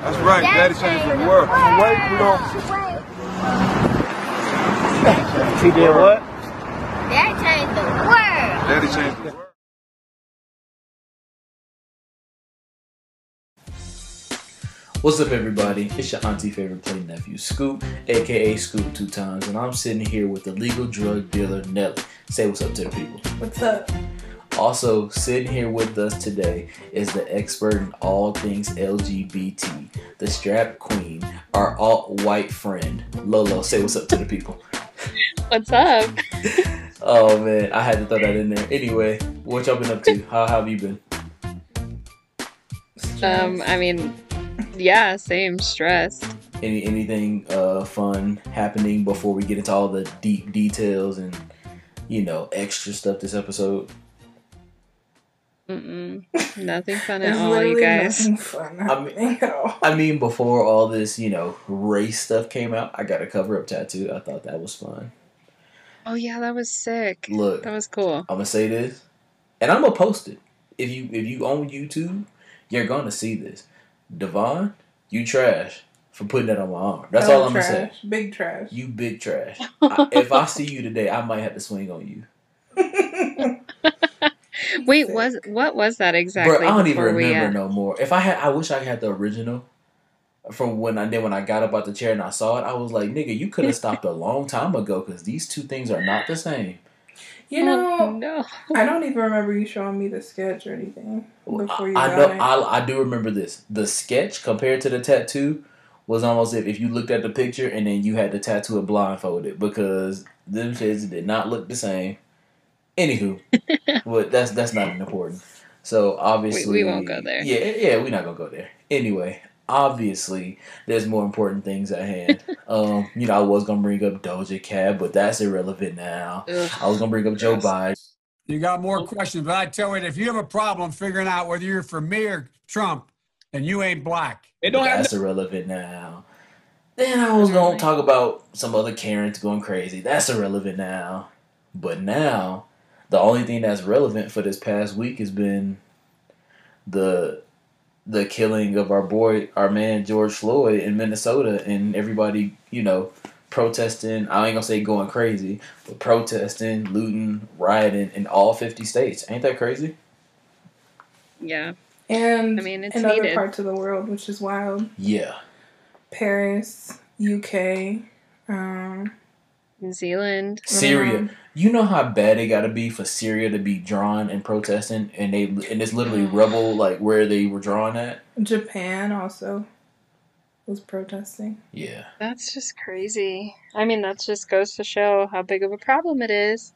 That's right. Daddy changed the world. Wait, we don't. He did what? That changed the world. Daddy changed the world. What's up, everybody? It's your auntie favorite play nephew, Scoop, aka Scoop two times, and I'm sitting here with the legal drug dealer Nelly. Say what's up to the people. What's up? Also, sitting here with us today is the expert in all things LGBT, the strap queen, our alt white friend, Lolo. Say what's up to the people. What's up? Oh man, I had to throw that in there. Anyway, what y'all been up to? How have you been? Um, I mean, yeah, same stress. Any anything uh fun happening before we get into all the deep details and you know extra stuff this episode? Mm-mm. Nothing fun at all, you guys. fun I mean- happening at all. I mean, before all this, you know, race stuff came out, I got a cover up tattoo. I thought that was fun. Oh yeah, that was sick. Look, That was cool. I'm gonna say this, and I'm gonna post it. If you if you own YouTube, you're gonna see this. Devon, you trash for putting that on my arm. That's Hell all I'm gonna say. Big trash. You big trash. I, if I see you today, I might have to swing on you. Wait, Sick. was what was that exactly? Bro, I don't even remember uh, no more. If I had, I wish I had the original. From when I then when I got up out the chair and I saw it, I was like, "Nigga, you could have stopped a long time ago because these two things are not the same." You know, Oh, no. I don't even remember you showing me the sketch or anything before you I, I know. I, I do remember this. The sketch compared to the tattoo was almost if if you looked at the picture and then you had the tattoo it blindfolded because them shits did not look the same. Anywho, but that's that's not important. So obviously, we won't go there. Yeah, yeah, we're not gonna go there. Anyway, obviously, there's more important things at hand. um, you know, I was gonna bring up Doja Cat, but that's irrelevant now. Ugh. I was gonna bring up Joe Biden. You got more questions, but I tell you, if you have a problem figuring out whether you're for me or Trump, then you ain't black. It don't have That's irrelevant now. Then I was gonna talk about some other Karens going crazy. That's irrelevant now. But now, the only thing that's relevant for this past week has been the the killing of our boy, our man George Floyd in Minnesota, and everybody, you know, protesting. I ain't gonna say going crazy, but protesting, looting, rioting in all fifty states. Ain't that crazy? Yeah. and I mean, it's in other parts of the world, which is wild. Yeah. Paris, UK, um, New Zealand. Syria. um, You know how bad it got to be for Syria to be drawn and protesting, and they and it's literally rebel like where they were drawn at. Japan also was protesting. Yeah, That's just crazy. I mean, that just goes to show how big of a problem it is.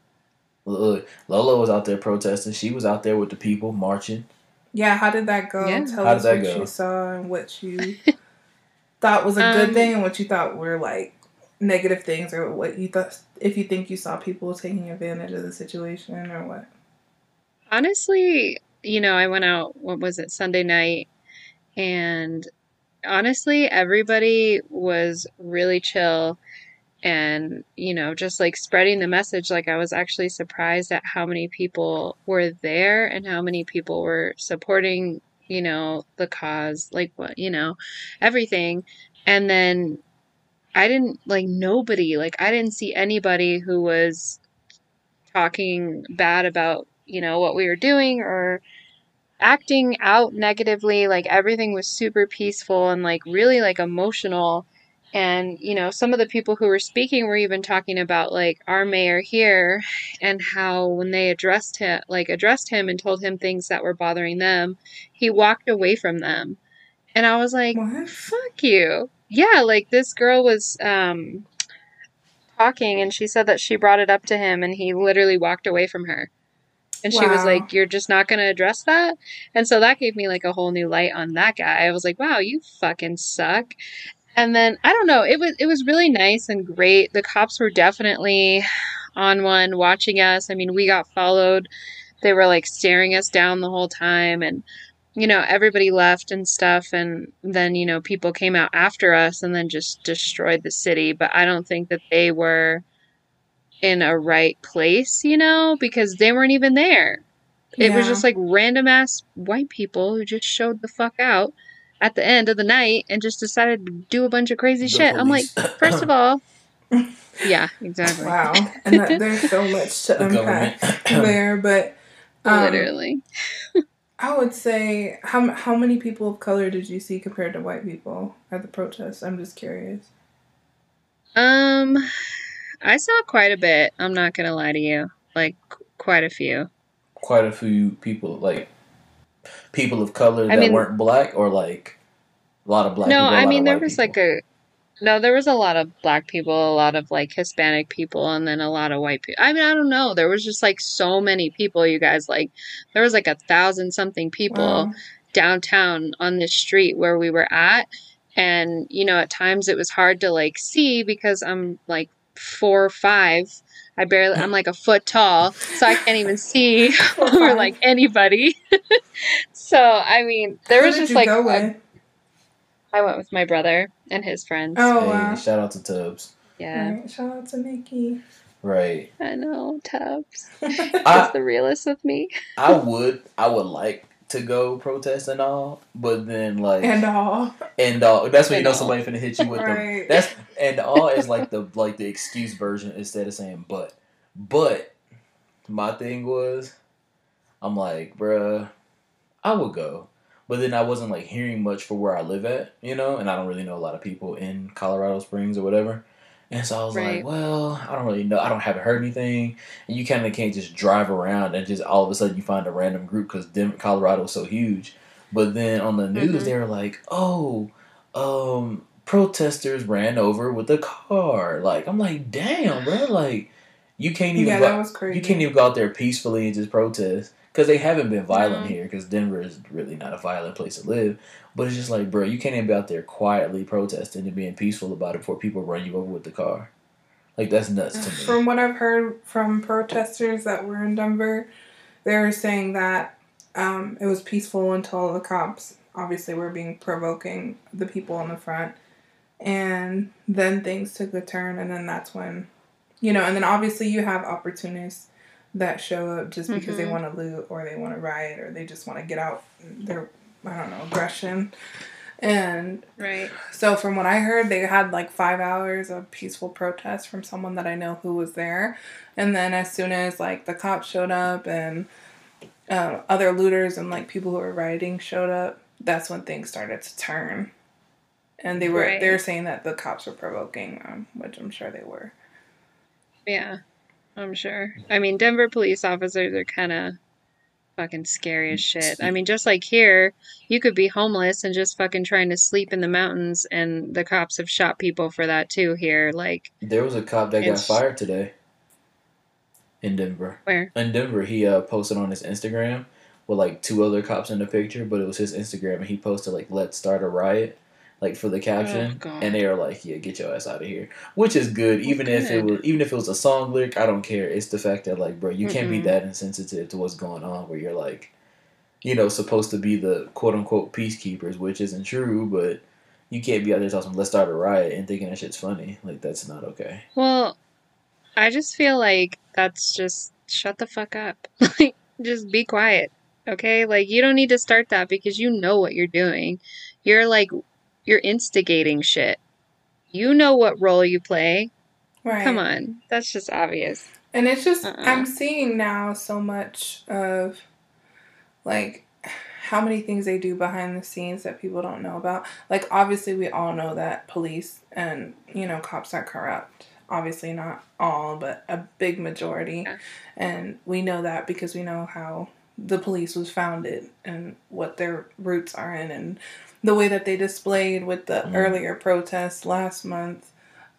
look, Lola was out there protesting. She was out there with the people marching. Yeah, how did that go? Yeah. Tell How us did that what go? you saw and what you thought was a good Um, thing and what you thought were like negative things or what you thought if you think you saw people taking advantage of the situation or what. Honestly, you know, I went out, what was it, Sunday night, and honestly, everybody was really chill and, you know, just like spreading the message. Like, I was actually surprised at how many people were there and how many people were supporting, you know, the cause, like what, you know, everything. And then I didn't, like, nobody, like, I didn't see anybody who was talking bad about you know what we were doing or acting out negatively. Like everything was super peaceful and like really like emotional. And you know some of the people who were speaking were even talking about like our mayor here and how when they addressed him like addressed him and told him things that were bothering them he walked away from them. And i was like What? fuck you yeah like this girl was um talking and she said that she brought it up to him and he literally walked away from her. And she was like you're just not going to address that? And so that gave me like a whole new light on that guy. I was like wow you fucking suck. And then i don't know it was it was really nice and great. The cops were definitely on one watching us. I mean we got followed. They were like staring us down the whole time and you know everybody left and stuff and then you know people came out after us and then just destroyed the city but i don't think that they were in a right place you know because they weren't even there it was just like random ass white people who just showed the fuck out at the end of the night and just decided to do a bunch of crazy The shit. I'm like, first of all, yeah, exactly. Wow. And that, there's so much to The unpack government. there, but um, Literally. I would say how how many people of color did you see compared to white people at the protest? I'm just curious. Um, I saw quite a bit. I'm not gonna lie to you. Like qu- quite a few. Quite a few people, like people of color I that mean- weren't black, or like a lot of black. no, people, a I lot mean there was people. like a no, there was a lot of black people, a lot of like Hispanic people, and then a lot of white people. I mean, I don't know. There was just like so many people. You guys like there was like a thousand something people Wow. downtown on this street where we were at, and you know at times it was hard to like see because I'm like four or five. I barely. I'm like a foot tall, so I can't even see or like anybody. so I mean, there Who was just like a-? I went with my brother and his friends. Oh Hey, wow! shout out to Tubbs. Yeah, Right. Shout out to Nikki. Right. I know Tubbs. I- That's the realest with me. I would I would like to go protest and all, but then like and all. and all that's when you know all. somebody finna hit you with Right. the that's and all is like the like the excuse version instead of saying but. But my thing was I'm like, bruh, I would go. But then I wasn't like hearing much for where I live at, you know, and I don't really know a lot of people in Colorado Springs or whatever. And so I was Right. like, well, I don't really know. I don't haven't heard anything. And you kind of can't just drive around and just all of a sudden you find a random group because Colorado is so huge. But then on the news, Mhm. they were like, oh, um, protesters ran over with a car. Like, I'm like, damn, bro. Like, you can't even Yeah, go, that was crazy. you can't even go out there peacefully and just protest because they haven't been violent No. here because Denver is really not a violent place to live. But it's just like, bro, you can't even be out there quietly protesting and being peaceful about it before people run you over with the car. Like that's nuts to me. From what I've heard from protesters that were in Denver, they were saying that um, it was peaceful until the cops obviously were being provoking the people in the front. And then things took a turn, and then that's when, you know, and then obviously you have opportunists that show up just because they Mhm. want to loot or they want to riot or they just want to get out their, I don't know, aggression. And Right. so from what I heard, they had like five hours of peaceful protest from someone that I know who was there, and then as soon as like the cops showed up and uh, other looters and like people who were rioting showed up, that's when things started to turn. And they were Right. they were saying that the cops were provoking them, which I'm sure they were. Yeah, I'm sure. I mean, Denver police officers are kind of fucking scary as shit. I mean, just like here, you could be homeless and just fucking trying to sleep in the mountains, and the cops have shot people for that too here. Like, There was a cop that got fired today in Denver. where? In Denver, he uh, posted on his Instagram with like two other cops in the picture, but it was his Instagram, and he posted like "Let's start a riot," like for the oh, caption, Oh, and they are like, "Yeah, get your ass out of here," which is good. Even if it was, even if it was a song lyric, I don't care. It's the fact that like, bro, you can't be that insensitive to what's going on, where you're like, you know, supposed to be the quote unquote peacekeepers, which isn't true, but. You can't be out there talking, let's start a riot and thinking that shit's funny. Like, that's not okay. Well, I just feel like that's just shut the fuck up. Like, just be quiet. Okay? Like, you don't need to start that because you know what you're doing. You're like, you're instigating shit. You know what role you play. Right. Come on. That's just obvious. And it's just Uh-uh. I'm seeing now so much of like how many things they do behind the scenes that people don't know about. Like obviously we all know that police and you know cops are corrupt. Obviously not all, but a big majority. Yeah. And we know that because we know how the police was founded and what their roots are in and the way that they displayed with the Mhm. earlier protests last month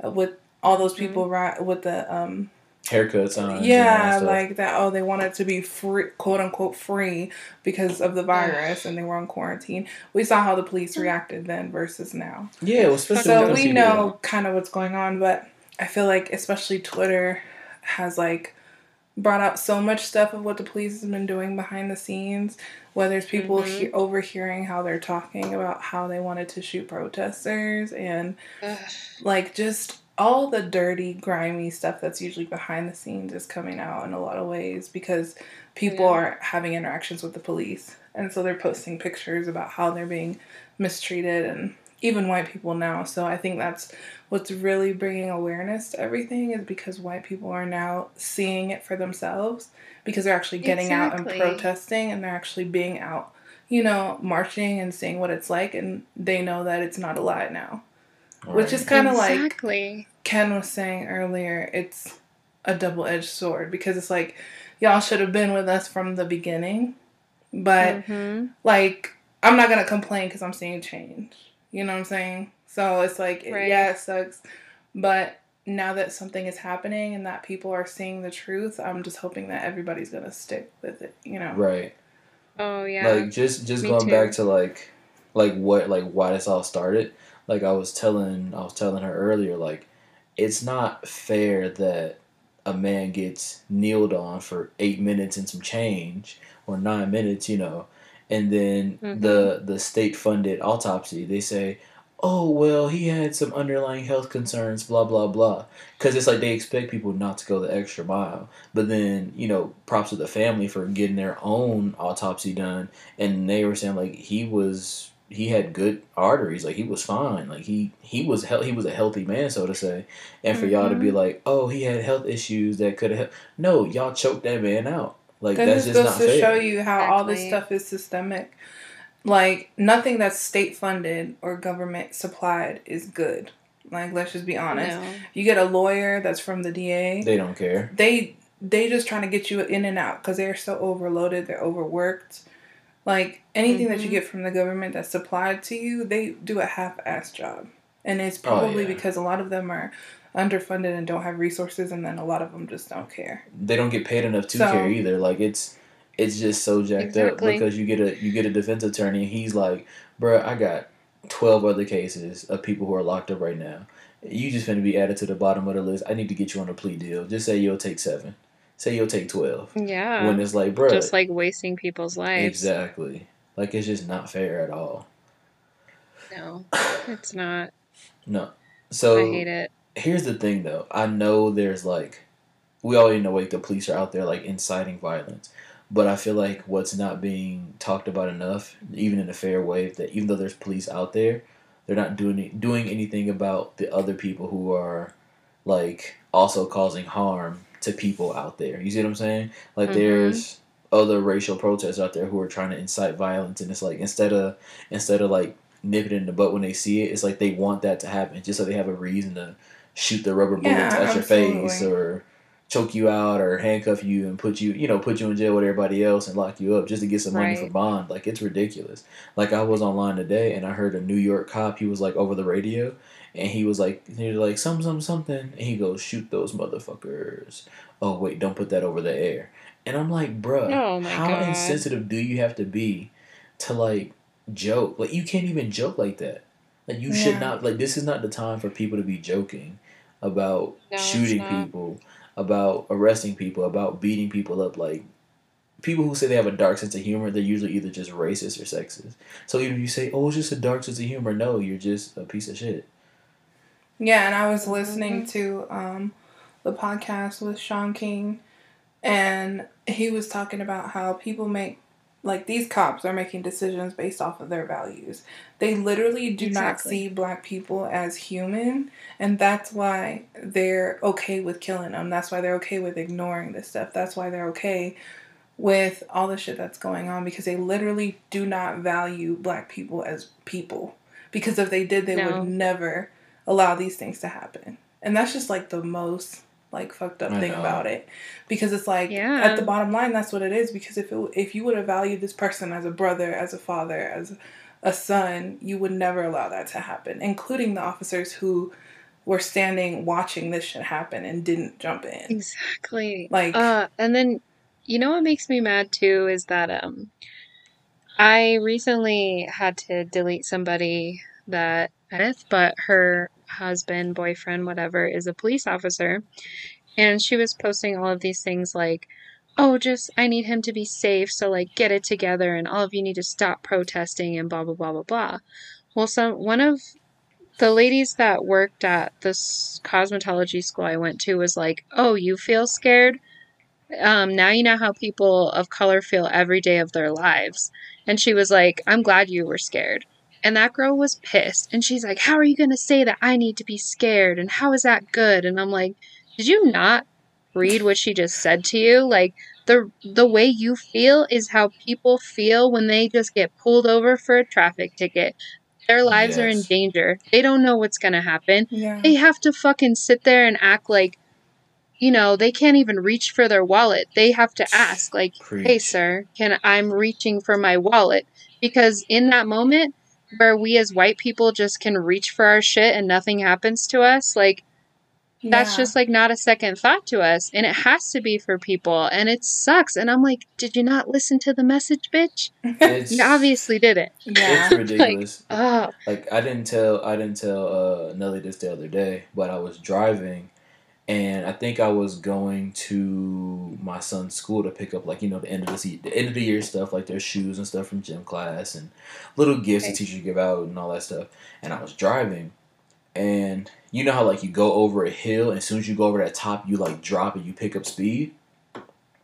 uh, with all those Mhm. people ri- with the um Haircuts on. yeah, like that. Oh, they wanted to be free, quote unquote, free because of the virus and they were on quarantine. We saw how the police reacted then versus now. Yeah, well, especially So we know kind of what's going on, but I feel like especially Twitter has like brought out so much stuff of what the police has been doing behind the scenes. Whether it's people Mhm. he- overhearing how they're talking about how they wanted to shoot protesters and Ugh. like just all the dirty, grimy stuff that's usually behind the scenes is coming out in a lot of ways because people Yeah. are having interactions with the police. And so they're posting pictures about how they're being mistreated and even white people now. So I think that's what's really bringing awareness to everything is because white people are now seeing it for themselves because they're actually getting out and protesting and they're actually being out, you know, marching and seeing what it's like and they know that it's not a lie now. Which is kind of like exactly. Ken was saying earlier, it's a double edged sword because it's like y'all should have been with us from the beginning, but Mhm. like I'm not gonna complain because I'm seeing change. You know what I'm saying? So it's like Right. yeah, it sucks, but now that something is happening and that people are seeing the truth, I'm just hoping that everybody's gonna stick with it. You know? Right. Oh yeah. Like just just Me going too. back to like like what like why this all started. Like I was telling I was telling her earlier, like it's not fair that a man gets kneeled on for eight minutes and some change or nine minutes, you know, and then Mhm. the the state funded autopsy they say, oh well he had some underlying health concerns, blah blah blah, because it's like they expect people not to go the extra mile. But then you know, props to the family for getting their own autopsy done, and they were saying like he was he had good arteries, like he was fine, like he he was he was a healthy man, so to say. And for y'all to be like, oh, he had health issues that could have no, y'all choked that man out. Like Then that's this just goes not to fair. show you how all this stuff is systemic. Like nothing that's state funded or government supplied is good. Like let's just be honest. No. You get a lawyer that's from the DA. They don't care. they they just trying to get you in and out because they're so overloaded they're overworked like anything that you Mhm. get from the government that's supplied to you they do a half-ass job and it's Oh, probably yeah. because a lot of them are underfunded and don't have resources and then a lot of them just don't care They don't get paid enough to So- care either. Like it's it's just so jacked Exactly. up because you get a you get a defense attorney and he's like, bruh, I got twelve other cases of people who are locked up right now. You just gonna be added to the bottom of the list. I need to get you on a plea deal. Just say you'll take seven. Say you'll take twelve. Yeah. When it's like, bruh, Just like wasting people's lives. exactly. Like it's just not fair at all. No, it's not. No. So I hate it. Here's the thing though. I know there's like we already know like the police are out there like inciting violence. But i feel like what's not being talked about enough even in a fair way that even though there's police out there they're not doing doing anything about the other people who are like also causing harm to people out there. You see what i'm saying? Like Mhm. there's other racial protests out there who are trying to incite violence and it's like instead of instead of like nip it in the butt when they see it it's like they want that to happen just so they have a reason to shoot the rubber bullets Yeah, at your face or choke you out or handcuff you and put you you know put you in jail with everybody else and lock you up just to get some money for bond. Like it's ridiculous. Like i was online today and i heard a new york cop he was like over the radio and he was like he was like some some something and he goes shoot those motherfuckers. Oh wait don't put that over the air. And i'm like bruh Oh how God. insensitive do you have to be to like joke? Like you can't even joke like that. Like you should not like this is not the time for people to be joking about No, shooting people about arresting people about beating people up like people who say they have a dark sense of humor they're usually either just racist or sexist. So even if you say oh it's just a dark sense of humor no you're just a piece of shit. Yeah, and I was listening to um, the podcast with Shaun King, and he was talking about how people make, like, these cops are making decisions based off of their values. They literally do not see black people as human, and that's why they're okay with killing them. That's why they're okay with ignoring this stuff. That's why they're okay with all the shit that's going on because they literally do not value black people as people. Because if they did, they No. would never allow these things to happen. And that's just like the most like fucked up I thing know. about it. Because it's like Yeah. at the bottom line that's what it is because if it, if you would have valued this person as a brother, as a father, as a son, you would never allow that to happen, including the officers who were standing watching this shit happen and didn't jump in. Exactly. Like- uh, and then you know what makes me mad too is that um, I recently had to delete somebody that with, but her husband, boyfriend, whatever, is a police officer, and she was posting all of these things like, "Oh, just I need him to be safe, so like get it together, and all of you need to stop protesting and blah blah blah blah blah." Well, some one of the ladies that worked at this cosmetology school I went to was like, "Oh, you feel scared? Um, now you know how people of color feel every day of their lives." And she was like, "I'm glad you were scared." And that girl was pissed. And she's like, "How are you going to say that I need to be scared? And how is that good?" And I'm like, "Did you not read what she just said to you? Like the the way you feel is how people feel when they just get pulled over for a traffic ticket. Their lives are in danger. They don't know what's going to happen. Yeah. They have to fucking sit there and act like you know, they can't even reach for their wallet. They have to ask like, "Hey sir, can I'm reaching for my wallet?" Because in that moment where we as white people just can reach for our shit and nothing happens to us, like that's Yeah. just like not a second thought to us and it has to be for people and it sucks and i'm like did you not listen to the message bitch you obviously didn't yeah. it's ridiculous. oh like I didn't tell I didn't tell uh, Nelly this the other day, but I was driving, and I think I was going to my son's school to pick up like you know the end of the the end of the year stuff like their shoes and stuff from gym class and little gifts Okay. the teachers give out and all that stuff. And I was driving, and you know how like you go over a hill, and as soon as you go over that top, you like drop and you pick up speed.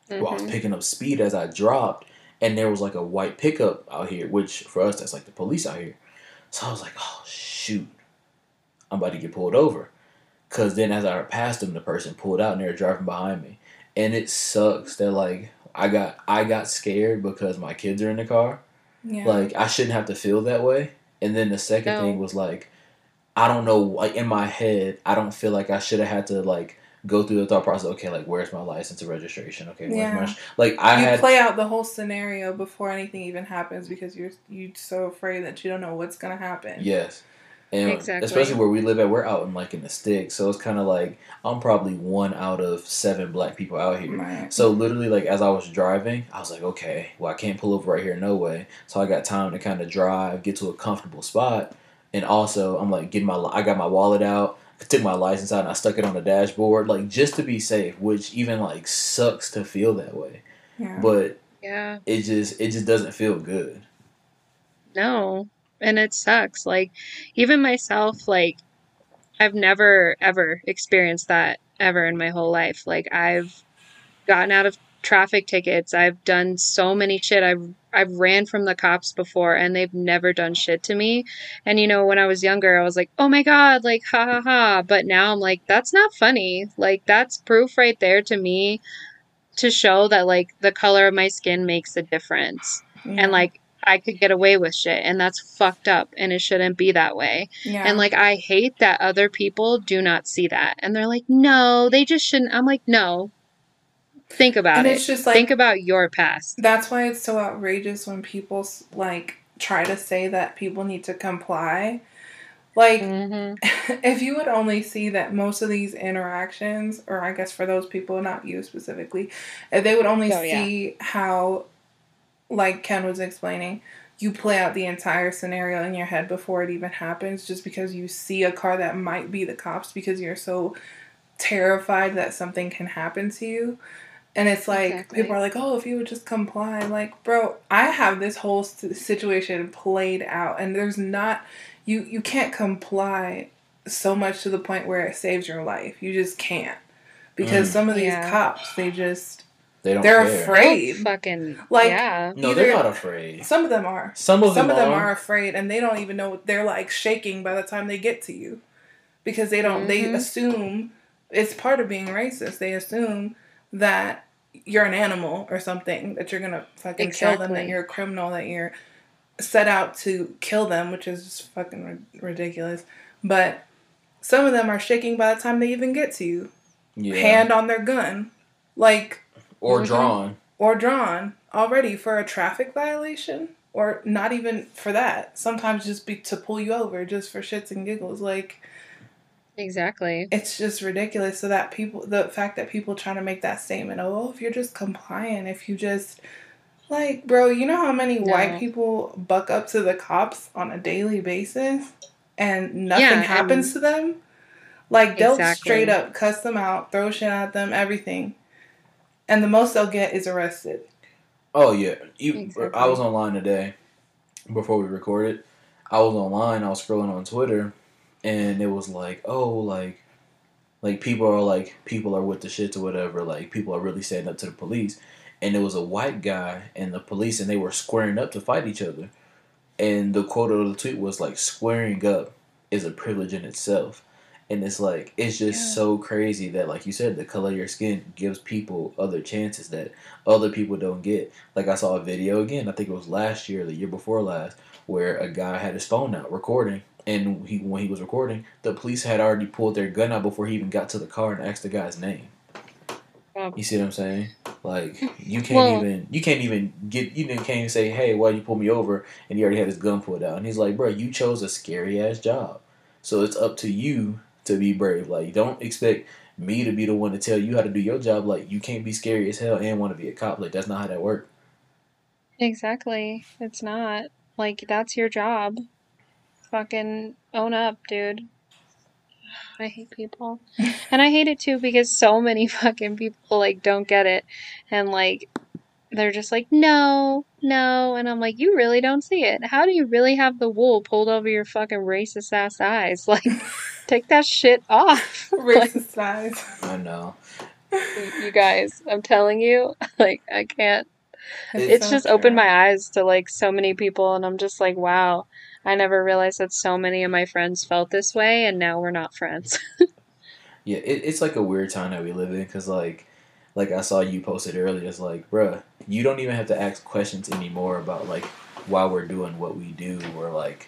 Well, I was mhm. picking up speed as I dropped, and there was like a white pickup out here, which for us that's like the police out here. So I was like, oh shoot, I'm about to get pulled over. Cause then as I passed them, the person pulled out and they were driving behind me, and it sucks that like I got I got scared because my kids are in the car. yeah. Like I shouldn't have to feel that way. And then the second No. thing was like, I don't know, like in my head, I don't feel like I should have had to like go through the thought process. Okay, like where's my license and registration? Okay, where's Yeah. my sh-? like I you had play out the whole scenario before anything even happens because you're you so afraid that you don't know what's gonna happen. Yes. And Exactly. especially where we live at, we're out in like in the sticks. So it's kind of like I'm probably one out of seven black people out here. Right. So literally, like as I was driving, I was like, okay, well I can't pull over right here, no way. So I got time to kind of drive, get to a comfortable spot, and also I'm like getting my I got my wallet out, I took my license out, and I stuck it on the dashboard, like just to be safe. Which even like sucks to feel that way, Yeah. but yeah it just it just doesn't feel good. no and it sucks. Like even myself like i've never ever experienced that ever in my whole life. Like i've gotten out of traffic tickets. I've done so many shit. I've i've ran from the cops before and they've never done shit to me. And you know when i was younger i was like oh my god like ha ha ha. But now i'm like that's not funny. Like that's proof right there to me to show that like the color of my skin makes a difference. Yeah. and like I could get away with shit and that's fucked up and it shouldn't be that way. yeah. And like I hate that other people do not see that. And they're like, "No, they just shouldn't." I'm like, "No. Think about And it. it's just like- Think about your past." That's why it's so outrageous when people like try to say that people need to comply. Like, Mhm. if you would only see that most of these interactions, or I guess for those people, not you specifically, if they would only Oh, yeah. see how, like Ken was explaining, you play out the entire scenario in your head before it even happens, just because you see a car that might be the cops because you're so terrified that something can happen to you. And it's like Exactly. people are like, "Oh, if you would just comply." Like, bro, I have this whole situation played out, and there's not you you can't comply so much to the point where it saves your life. You just can't because Mm. some of these Yeah. cops, they just They don't. they're care. afraid. Fucking Like- yeah. No, Either- they're not afraid. Some of them are. Some of them, Some of them are. are afraid, and they don't even know. They're like shaking by the time they get to you, because they don't. They Mhm. assume it's part of being racist. They assume that you're an animal or something. That you're gonna fucking kill them. That you're a criminal. That you're set out to kill them, which is just fucking ridiculous. But some of them are shaking by the time they even get to you. yeah. Hand on their gun, like or drawn. or drawn already for a traffic violation or not even for that sometimes just be to pull you over just for shits and giggles like Exactly. it's just ridiculous so that people the fact that people trying to make that statement oh if you're just compliant if you just like bro you know how many No. white people buck up to the cops on a daily basis and nothing Yeah, happens to them like they'll Exactly. straight up cuss them out throw shit at them everything and the most they'll get is arrested Oh yeah, you, Exactly. I was online today before we recorded. I was online. I was scrolling on Twitter, and it was like, oh, like, like people are like people are with the shits or whatever. Like people are really standing up to the police, and it was a white guy and the police, and they were squaring up to fight each other. And the quote of the tweet was like, "Squaring up is a privilege in itself." And it's like it's just Yeah. so crazy that, like you said, the color of your skin gives people other chances that other people don't get. Like I saw a video again, I think it was last year, the year before last, where a guy had his phone out recording, and he when he was recording, the police had already pulled their gun out before he even got to the car and asked the guy's name. Wow. You see what I'm saying? Like you can't Well- even you can't even get you can't even say, "Hey, why you pull me over?" And he already had his gun pulled out, and he's like, "Bro, you chose a scary ass job, so it's up to you to be brave. Like, don't expect." Me to be the one to tell you how to do your job, like you can't be scary as hell and want to be a cop. Like that's not how that works. Exactly. It's not. Like, that's your job. Fucking own up, dude. I hate people. And I hate it too because so many fucking people, like, don't get it. And, like, they're just like, no, no. And I'm like, you really don't see it. How do you really have the wool pulled over your fucking racist ass eyes? Like, take that shit off. Like, Racist eyes. I know. you guys, I'm telling you, like, I can't. it's so just opened my eyes to like so many people and i'm just like wow i never realized that so many of my friends felt this way and now we're not friends Yeah, it, it's like a weird time that we live in because, like, like I saw you posted earlier. It's like, bruh, you don't even have to ask questions anymore about like why we're doing what we do or like,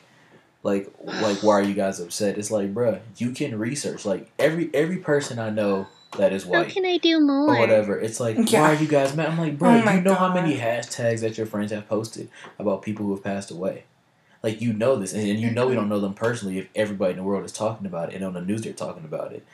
like, like why are you guys upset? It's like, bruh, you can research. Like every every person I know that is How can I do more? or whatever. It's like, Yeah. why are you guys mad? I'm like, Oh bro, my you know how many hashtags that your friends have posted about people who have passed away. Like you know this, and you know we mm-hmm. don't know them personally. If everybody in the world is talking about it, and on the news they're talking about it,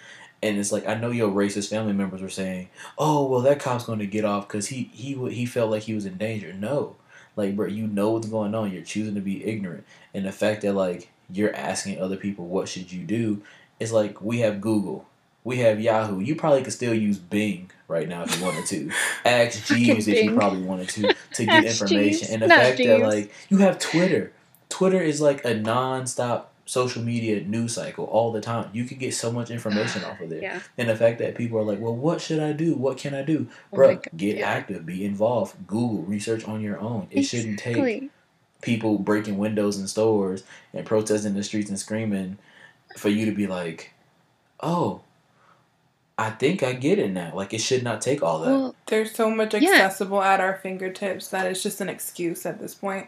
and it's like I know your racist family members were saying, "Oh, well, that cop's going to get off because he he he felt like he was in danger." No, like bro, you know what's going on. You're choosing to be ignorant, and the fact that like you're asking other people what should you do, it's like we have Google. We have Yahoo. You probably could still use Bing right now if you wanted to. Ask Jeeves if you probably wanted to to get information. Jeeves, And the not fact that like you have Twitter. Twitter is like a non-stop social media news cycle all the time. You could get so much information off of there. yeah And the fact that people are like, well, what should I do? What can I do? Oh Bro, my get yeah. active, be involved, Google, research on your own. It shouldn't take people breaking windows in stores and protesting the streets and screaming for you to be like, oh, I think I get it now. Like, it should not take all that. well There's so much Yeah. accessible at our fingertips that it's just an excuse at this point.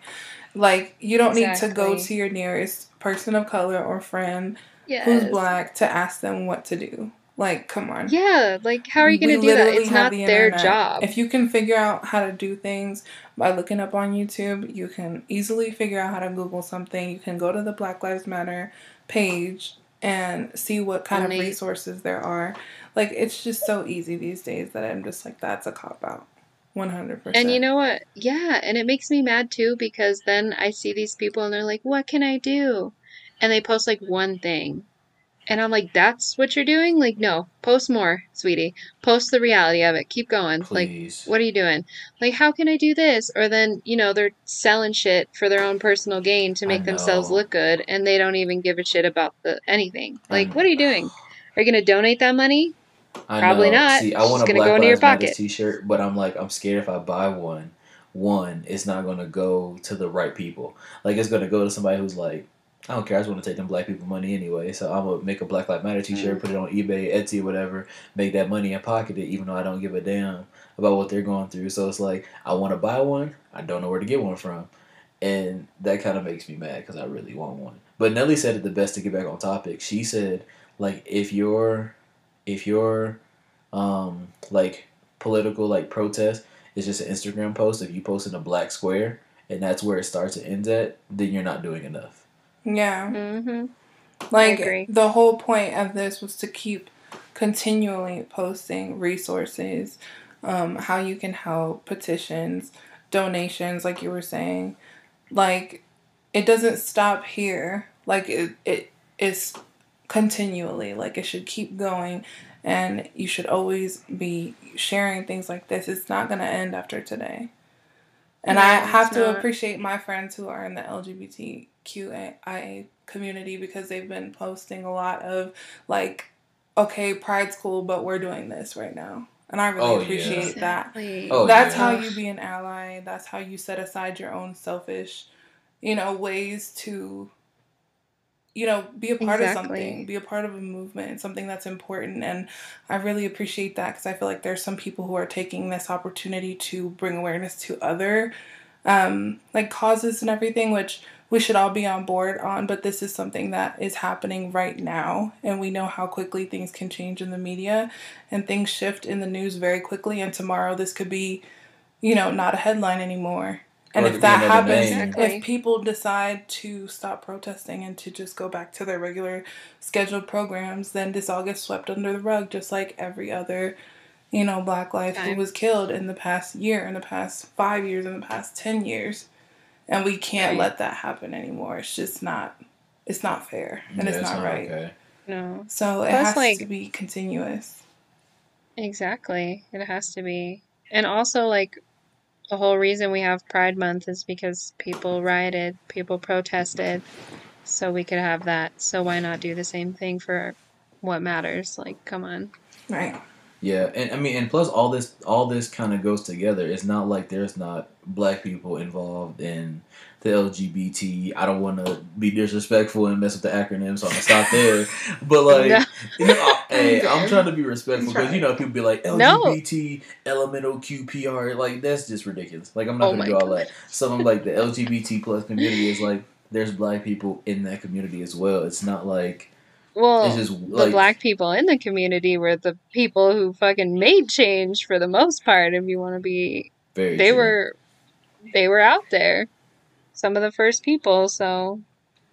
Like you don't need to go to your nearest person of color or friend yes. who's black to ask them what to do. Like, come on. yeah like how are you gonna do that it's not the their internet. job If you can figure out how to do things by looking up on YouTube, you can easily figure out how to Google something. You can go to the Black Lives Matter page and see what kind of resources there are. Like it's just so easy these days that I'm just like that's a cop out. 100%. And you know what? Yeah, and it makes me mad too because then I see these people and they're like, "What can I do?" And they post like one thing. And I'm like, "That's what you're doing?" Like, "No, post more, sweetie. Post the reality of it. Keep going." Like, what are you doing? Like, how can I do this? Or then, you know, they're selling shit for their own personal gain to make themselves look good and they don't even give a shit about the anything. Like, what are you doing? Are you going to donate that money? I Probably know. not. See, I It's want a gonna Black go into your Lives Matter pocket. t-shirt, but I'm like, I'm scared if I buy one, one, it's not gonna go to the right people. Like, it's gonna go to somebody who's like, I don't care. I just want to take them black people money anyway. So I'm gonna make a Black Lives Matter T-shirt, Mm. put it on eBay, Etsy, whatever. Make that money and pocket it, even though I don't give a damn about what they're going through. So it's like I want to buy one. I don't know where to get one from, and that kind of makes me mad because I really want one. But Nelly said it the best to get back on topic. She said like if you're if your um like political like protest is just an Instagram post, if you post in a black square and that's where it starts and ends at, then you're not doing enough. Yeah. Mm-hmm. Like the whole point of this was to keep continually posting resources, um, how you can help, petitions, donations, like you were saying. Like it doesn't stop here. Like it it is continually. Like it should keep going and you should always be sharing things like this. It's not gonna end after today. And I have to not. appreciate my friends who are in the LGBTQIA community because they've been posting a lot of like, okay, Pride's cool, but we're doing this right now, and I really Oh, yeah. appreciate that. Exactly. Oh, That's yeah. how you be an ally. That's how you set aside your own selfish, you know, ways to, you know, be a part of something, be a part of a movement, something that's important. And I really appreciate that because I feel like there's some people who are taking this opportunity to bring awareness to other, um, like causes and everything, which we should all be on board on. But this is something that is happening right now, and we know how quickly things can change in the media, and things shift in the news very quickly. And tomorrow, this could be you know, not a headline anymore. And if that happens. Exactly. if people decide to stop protesting and to just go back to their regular scheduled programs, then this all gets swept under the rug, just like every other, you know, black life who was killed in the past year, in the past five years, in the past 10 years. And we can't Right. let that happen anymore. It's just not, it's not fair. And Yeah, it's not right. Okay. No. So it Plus, has like- to be continuous. Exactly. It has to be. And also, like, the whole reason we have Pride Month is because people rioted, people protested, so we could have that. So why not do the same thing for what matters? Like, come on. Right. Yeah, and I mean, and plus all this, all this kind of goes together. It's not like there's not black people involved in the LGBT. I don't want to be disrespectful and mess with the acronym, so I'm gonna stop there. But like, No. you know, hey, I'm trying to be respectful because you know people be like No. LGBT, elemental QPR, like that's just ridiculous. Like I'm not Oh gonna my do all that. So I'm like the LGBT plus community is like there's black people in that community as well. It's not like Well, it's just the black people in the community were the people who fucking made change for the most part. If you want to be, very they true. were, they were out there. Some of the first people. So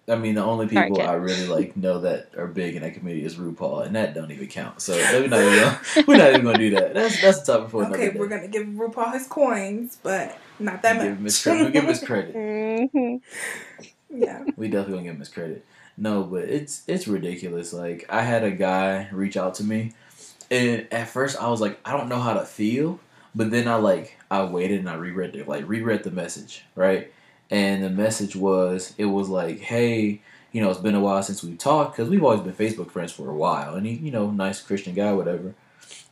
I mean, the only people kid. I really like know that are big in that community is RuPaul, and that don't even count. So we're not even gonna, we're not even gonna do that. That's that's a topic for another Okay, day. we're going to give RuPaul his coins, but not that give him his credit. much. We give him his credit. mhm. yeah. We definitely gonna give him his credit. No, but it's it's ridiculous. Like I had a guy reach out to me, and at first I was like, I don't know how to feel, but then I like I waited and I reread it, like reread the message, right? And the message was, it was like, hey, you know, it's been a while since we've talked because we've always been Facebook friends for a while, and he, you know, nice Christian guy, whatever.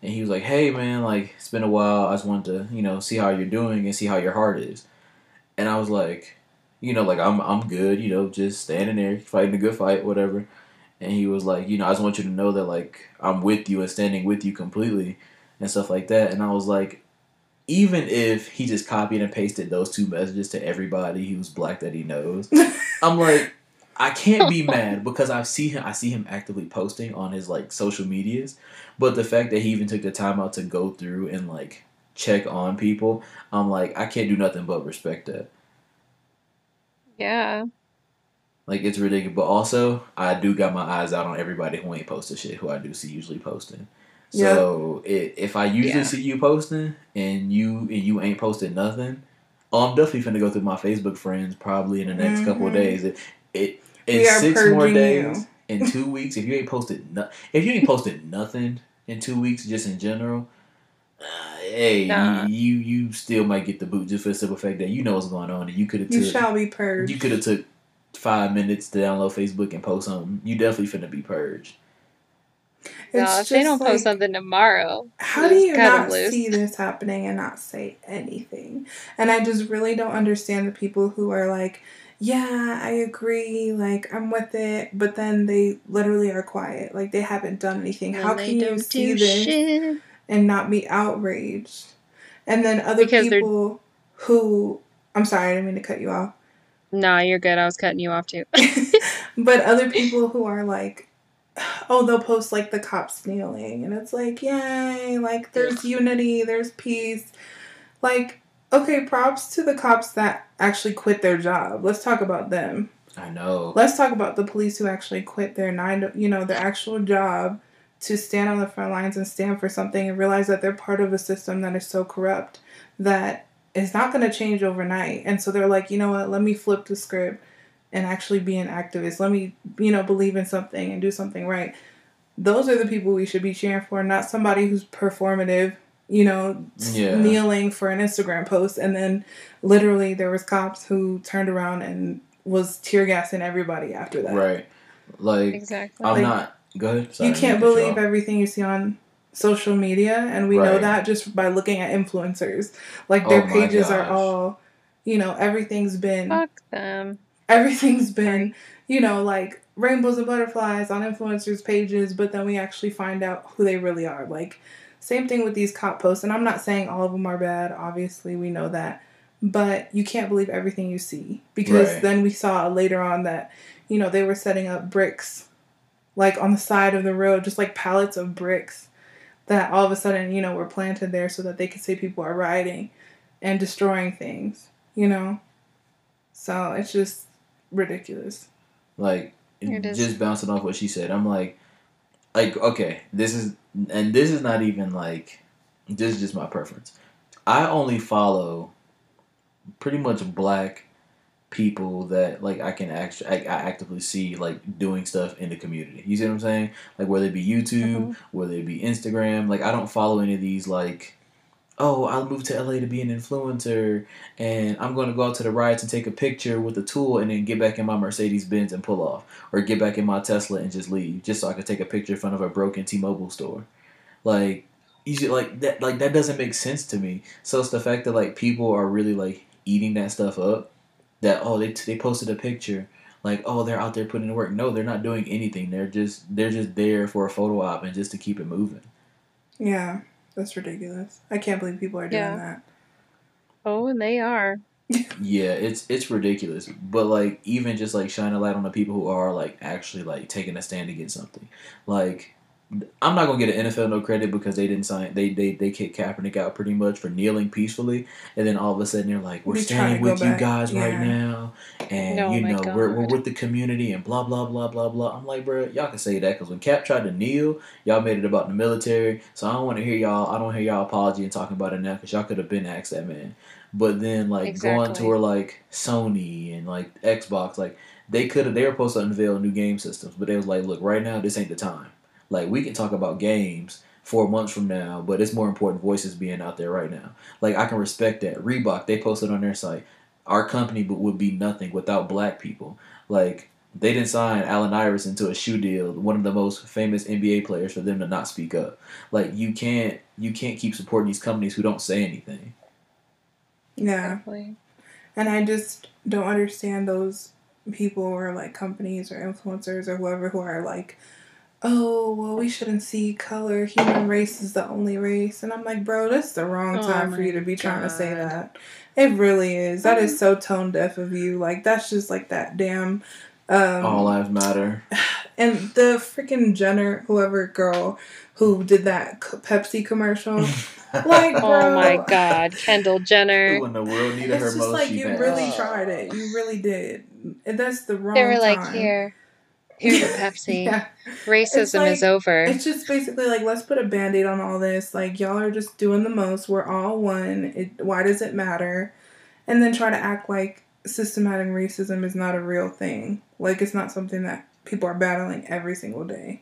And he was like, hey man, like it's been a while. I just wanted to, you know, see how you're doing and see how your heart is. And I was like, you know, like I'm I'm good, you know, just standing there fighting a good fight, whatever. And he was like, you know, I just want you to know that like I'm with you and standing with you completely and stuff like that. And I was like, even if he just copied and pasted those two messages to everybody who's black that he knows, I'm like, I can't be mad because I see him I see him actively posting on his like social medias. But the fact that he even took the time out to go through and like check on people, I'm like, I can't do nothing but respect that. yeah. Like it's ridiculous, but also I do got my eyes out on everybody who ain't posted shit, who I do see usually posting. So i if I usually Yeah. see you posting and you and you ain't posted nothing, oh, I'm definitely finna go through my Facebook friends probably in the next couple of Mhm. days. It, it in six more days, you. in two weeks, if you ain't posted no, if you ain't posted nothing in two weeks, just in general. Uh, hey, Nah. you, you you still might get the boot just for the simple fact that you know what's going on and you could have You took shall be purged. you could have took five minutes to download Facebook and post something. You definitely finna be purged. No, It's if they don't just post like, something tomorrow, How do you not loose. see this happening and not say anything? And I just really don't understand the people who are like, yeah, I agree, like I'm with it, but then they literally are quiet, like they haven't done anything. How And can you see this shit. and not be outraged? And then other Because people who, I'm sorry, I didn't mean to cut you off. Nah, you're good. I was cutting you off too. but other people who are like, oh, they'll post like the cops kneeling, and it's like, yay, like there's unity, there's peace. Like, okay, props to the cops that actually quit their job. Let's talk about them. I know. Let's talk about the police who actually quit their nine, to, you know, their actual job to stand on the front lines and stand for something and realize that they're part of a system that is so corrupt that it's not going to change overnight. And so they're like, you know what, let me flip the script and actually be an activist. Let me, you know, believe in something and do something right. Those are the people we should be cheering for, not somebody who's performative, you know, Yeah. kneeling for an Instagram post. And then literally there was cops who turned around and was tear gassing everybody after that. Right. Like Exactly. I'm Like, not. good. Sorry, you can't believe off. everything you see on social media, and we know that just by looking at influencers. Like Oh their my pages are all, you know, everything's been Fuck them. Everything's been, you know, like rainbows and butterflies on influencers' pages, but then we actually find out who they really are. Like, same thing with these cop posts, and I'm not saying all of them are bad, obviously, we know that, but you can't believe everything you see because Right. then we saw later on that, you know, they were setting up bricks, like on the side of the road, just like pallets of bricks that all of a sudden, you know, were planted there so that they could say people are rioting and destroying things, you know? So it's just ridiculous. Like just bouncing off what she said. I'm like, like okay, this is and this is not even like this is just my preference. I only follow pretty much black people that like I can actually I, I actively see like doing stuff in the community. You see what I'm saying? Like whether it be YouTube, uh-huh. whether it be Instagram. Like I don't follow any of these like. Oh, I moved to LA to be an influencer, and I'm going to go out to the riots and take a picture with a tool, and then get back in my Mercedes Benz and pull off, or get back in my Tesla and just leave, just so I could take a picture in front of a broken T-Mobile store. Like, you like that. Like that doesn't make sense to me. So it's the fact that like people are really like eating that stuff up. That oh they they posted a picture like oh they're out there putting in work. No, they're not doing anything. They're just they're just there for a photo op and just to keep it moving. Yeah, that's ridiculous. I can't believe people are doing Yeah. that. Oh, and they are. Yeah, it's it's ridiculous. But like even just like shine a light on the people who are like actually like taking a stand against something. Like I'm not gonna get an NFL no credit because they didn't sign they they they kicked Kaepernick out pretty much for kneeling peacefully and then all of a sudden they're like, We're We standing with you back. guys right now and Oh you know we're, we're with the community and blah blah blah blah blah. I'm like, bro, y'all can say that because when Cap tried to kneel, y'all made it about the military. So I don't want to hear y'all. I don't hear y'all apology and talking about it now because y'all could have been asked that man. But then like going to Exactly. where like Sony and like Xbox, like they could have they were supposed to unveil new game systems, but they was like, look, right now this ain't the time. Like we can talk about games four months from now, but it's more important voices being out there right now. Like I can respect that. Reebok, they posted on their site, our company would be nothing without black people. Like they didn't sign Allen Iverson to a shoe deal, one of the most famous NBA players, for them to not speak up. Like you can't you can't keep supporting these companies who don't say anything. Yeah. Exactly. And I just don't understand those people or like companies or influencers or whoever who are like, oh, well, we shouldn't see color. Human race is the only race. And I'm like, bro, that's the wrong Oh time for you to be trying to say that. It really is. That is so tone deaf of you. Like, that's just like that damn. Um, All lives matter. and the freaking Jenner, whoever girl who did that Pepsi commercial, like, Oh my God, Kendall Jenner. Who in the world needed It's her just most? like you passed. really tried it. You really did. And that's the wrong They were like, time. here, here's your Pepsi. Yeah. Racism like- is over. It's just basically like let's put a band-aid on all this. Like y'all are just doing the most. We're all one. It, why does it matter? And then try to act like systematic racism is not a real thing. Like it's not something that people are battling every single day.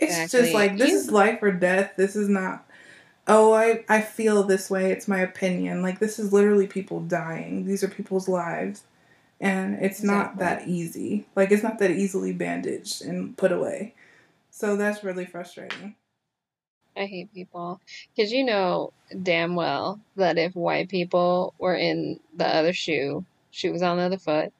It's Exactly. just like this You- is life or death. This is not oh I, I feel this way it's my opinion like this is literally people dying these are people's lives and it's not that easy like it's not that easily bandaged and put away so that's really frustrating I hate people. Because you know damn well that if white people were in the other shoe, shoe was on the other foot,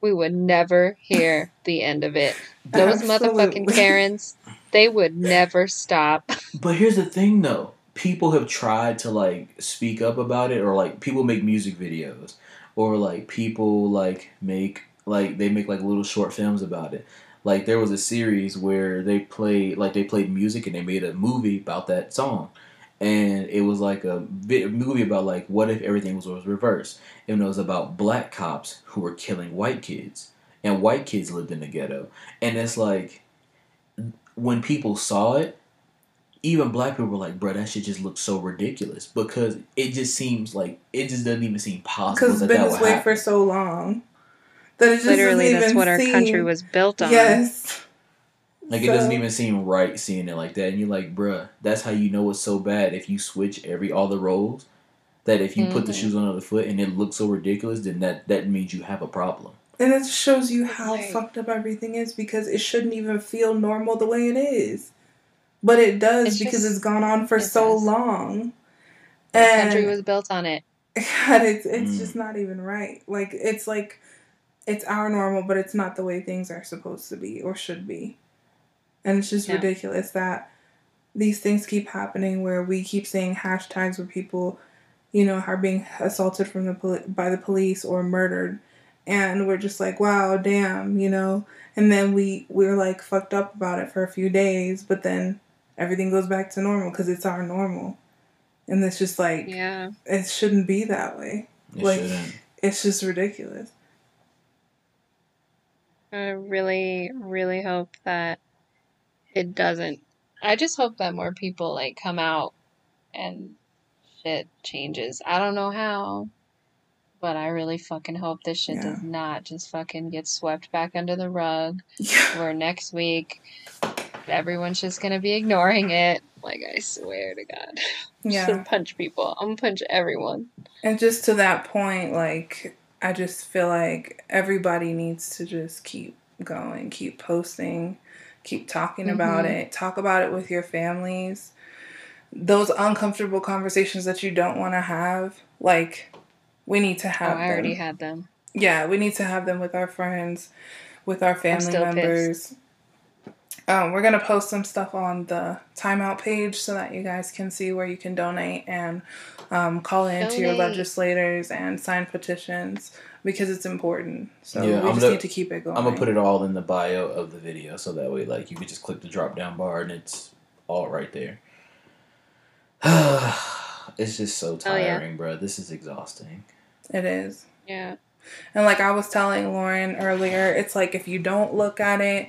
we would never hear the end of it. Those motherfucking Absolutely. Karens, they would never stop. But here's the thing, though. People have tried to like speak up about it, or like people make music videos, or like people like make like they make like little short films about it. Like there was a series where they played like they played music and they made a movie about that song, and it was like a vi- movie about like what if everything was, was reversed, and it was about black cops who were killing white kids, and white kids lived in the ghetto, and it's like when people saw it even black people were like, bro, that shit just looks so ridiculous because it just seems like it just doesn't even seem possible because it's been this way happen. for so long that it just Literally, doesn't that's even what our seem- country was built on. yes Like it doesn't even seem right seeing it like that, and you're like, bruh, that's how you know it's so bad if you switch every all the roles. That if you put the Mhm. shoes on the other foot and it looks so ridiculous, then that that means you have a problem. And it shows you how Like- fucked up everything is because it shouldn't even feel normal the way it is. But it does It's because just- it's gone on for it so does. long. The country was built on it. God, it's it's Mm. just not even right. Like it's like it's our normal, but it's not the way things are supposed to be or should be. And it's just Yeah. ridiculous that these things keep happening where we keep seeing hashtags where people, you know, are being assaulted from the poli- by the police or murdered, and we're just like, wow, damn, you know. And then we we're like fucked up about it for a few days, but then everything goes back to normal because it's our normal. And it's just like Yeah. it shouldn't be that way. It Like- shouldn't. It's just ridiculous. I really, really hope that it doesn't. I just hope that more people like come out and shit changes. I don't know how, but I really fucking hope this shit does not just fucking get swept back under the rug Yeah. where next week everyone's just gonna be ignoring it. Like I swear to God. I'm just Yeah. punch people. I'm gonna punch everyone. And just to that point, like, I just feel like everybody needs to just keep going, keep posting, keep talking about Mhm. it, talk about it with your families. Those uncomfortable conversations that you don't want to have, like, we need to Oh, have I already them. had them. Yeah, we need to have them with our friends, with our family still pissed. Members. Um, we're gonna post some stuff on the timeout page so that you guys can see where you can donate and um, call in to your legislators and sign petitions because it's important. So Yeah, we I'm just gonna- need to keep it going. I'm gonna put it all in the bio of the video, so that way, like, you can just click the drop down bar and it's all right there. it's just so Oh, yeah. tiring, bro. This is exhausting. It is. Yeah. And like I was telling Lauren earlier, it's like if you don't look at it,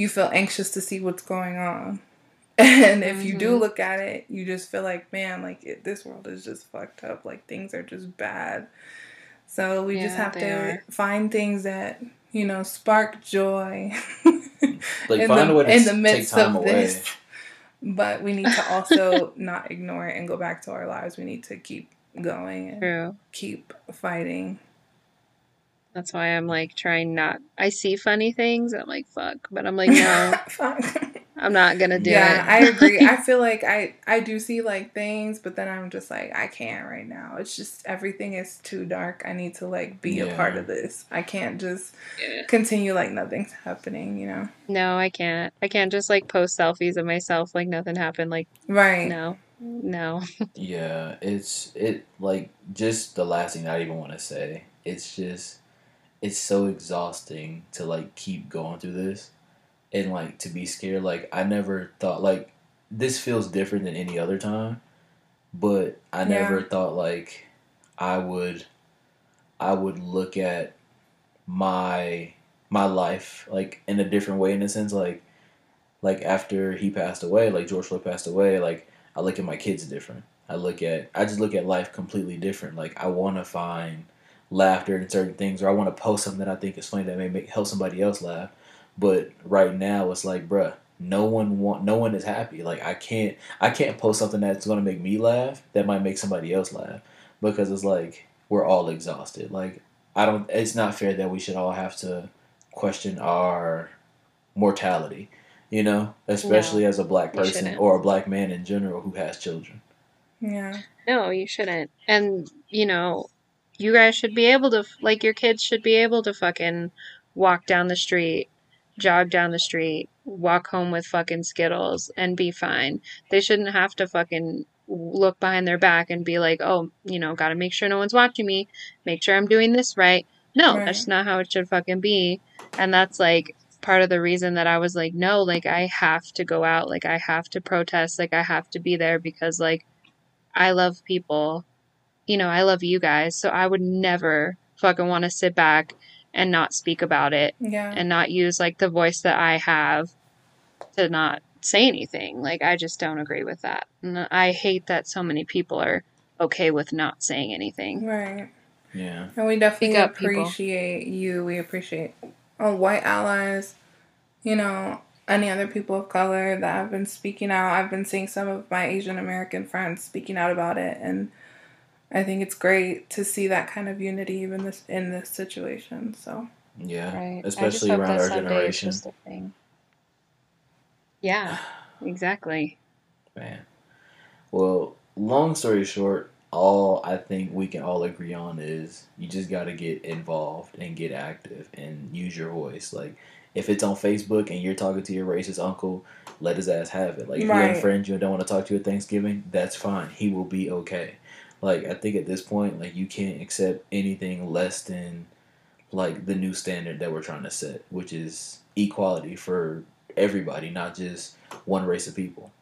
you feel anxious to see what's going on. And if you do Mhm. look at it, you just feel like, man, like it, this world is just fucked up. Like things are just bad. So we just have to are. find things that, you know, spark joy. Like, in find the, a way to in s- the take midst time of away. this. But we need to also not ignore it and go back to our lives. We need to keep going and True. keep fighting. That's why I'm like trying not. I see funny things. I'm like fuck, but I'm like no, I'm not gonna do yeah, it. I agree. I feel like I I do see like things, but then I'm just like I can't right now. It's just everything is too dark. I need to like be a part of this. I can't just Yeah. continue like nothing's happening. You know? No, I can't. I can't just like post selfies of myself like nothing happened. Like Right. no, no. Yeah, it's it like just the last thing I even want to say. It's just it's so exhausting to like keep going through this and like to be scared. Like I never thought like this feels different than any other time, but I never thought like I would I would look at my my life like in a different way in a sense like like after he passed away like George Floyd passed away like I look at my kids different. I look at I just look at life completely different. Like I want to find laughter and certain things, or I want to post something that I think is funny that may make help somebody else laugh. But right now, it's like, bruh, no one want, no one is happy. Like I can't, I can't post something that's gonna make me laugh that might make somebody else laugh because it's like we're all exhausted. Like I don't, it's not fair that we should all have to question our mortality. You know, especially as a black person or a black man in general who has children. Yeah. No, you shouldn't. And, you know, you guys should be able to, like, your kids should be able to fucking walk down the street, jog down the street, walk home with fucking Skittles and be fine. They shouldn't have to fucking look behind their back and be like, oh, you know, gotta make sure no one's watching me, make sure I'm doing this right. No, Right. that's not how it should fucking be. And that's like part of the reason that I was like, no, like, I have to go out, like, I have to protest, like, I have to be there because, like, I love people. You know, I love you guys. So I would never fucking want to sit back and not speak about it Yeah. and not use like the voice that I have to not say anything. Like, I just don't agree with that. And I hate that so many people are okay with not saying anything. Right. Yeah. And we definitely Speak up, people. appreciate you. We appreciate all white allies, you know, any other people of color that have been speaking out. I've been seeing some of my Asian American friends speaking out about it and I think it's great to see that kind of unity even this in this situation. So Yeah, Right. especially I just hope around our generation. It's just a thing. Yeah, exactly. Man. Well, long story short, all I think we can all agree on is you just got to get involved and get active and use your voice. Like, if it's on Facebook and you're talking to your racist uncle, let his ass have it. Like, if you have a Right. friend you don't want to talk to at Thanksgiving, that's fine. He will be okay. Like, I think at this point, like, you can't accept anything less than, like, the new standard that we're trying to set, which is equality for everybody, not just one race of people.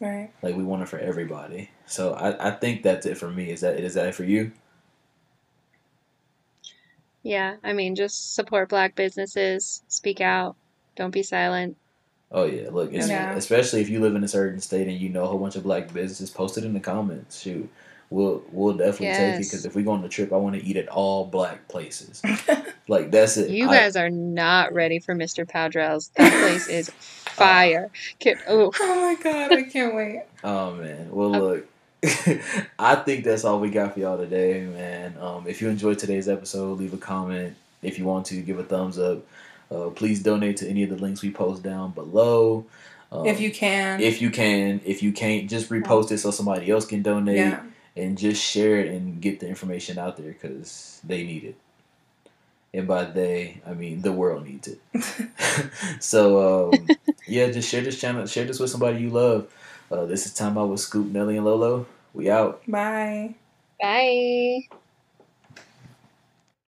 Right. Like we want it for everybody. So I, I think that's it for me. Is that is that it for you? Yeah, I mean, just support black businesses, speak out, don't be silent. Oh yeah. Look, it's, Yeah. especially if you live in a certain state and you know a whole bunch of black businesses, post it in the comments. Shoot, we'll we'll definitely take it because if we go on the trip, I want to eat at all black places. like that's it. You I- guys are not ready for Mr. Powdrell's. That place is fire. Kid, oh, Oh my god, I can't wait. Oh man. Well, Um, look. I think that's all we got for y'all today, man. Um, if you enjoyed today's episode, leave a comment. If you want to, give a thumbs up. Uh, please donate to any of the links we post down below. Um, if you can. if you can, if you can't, just repost it so somebody else can donate yeah. And just share it and get the information out there because they need it. And by they, I mean the world needs it. so um, yeah, just share this channel, share this with somebody you love. Uh, this is time out with Scoop, Nelly, and Lolo. We out. Bye. bye.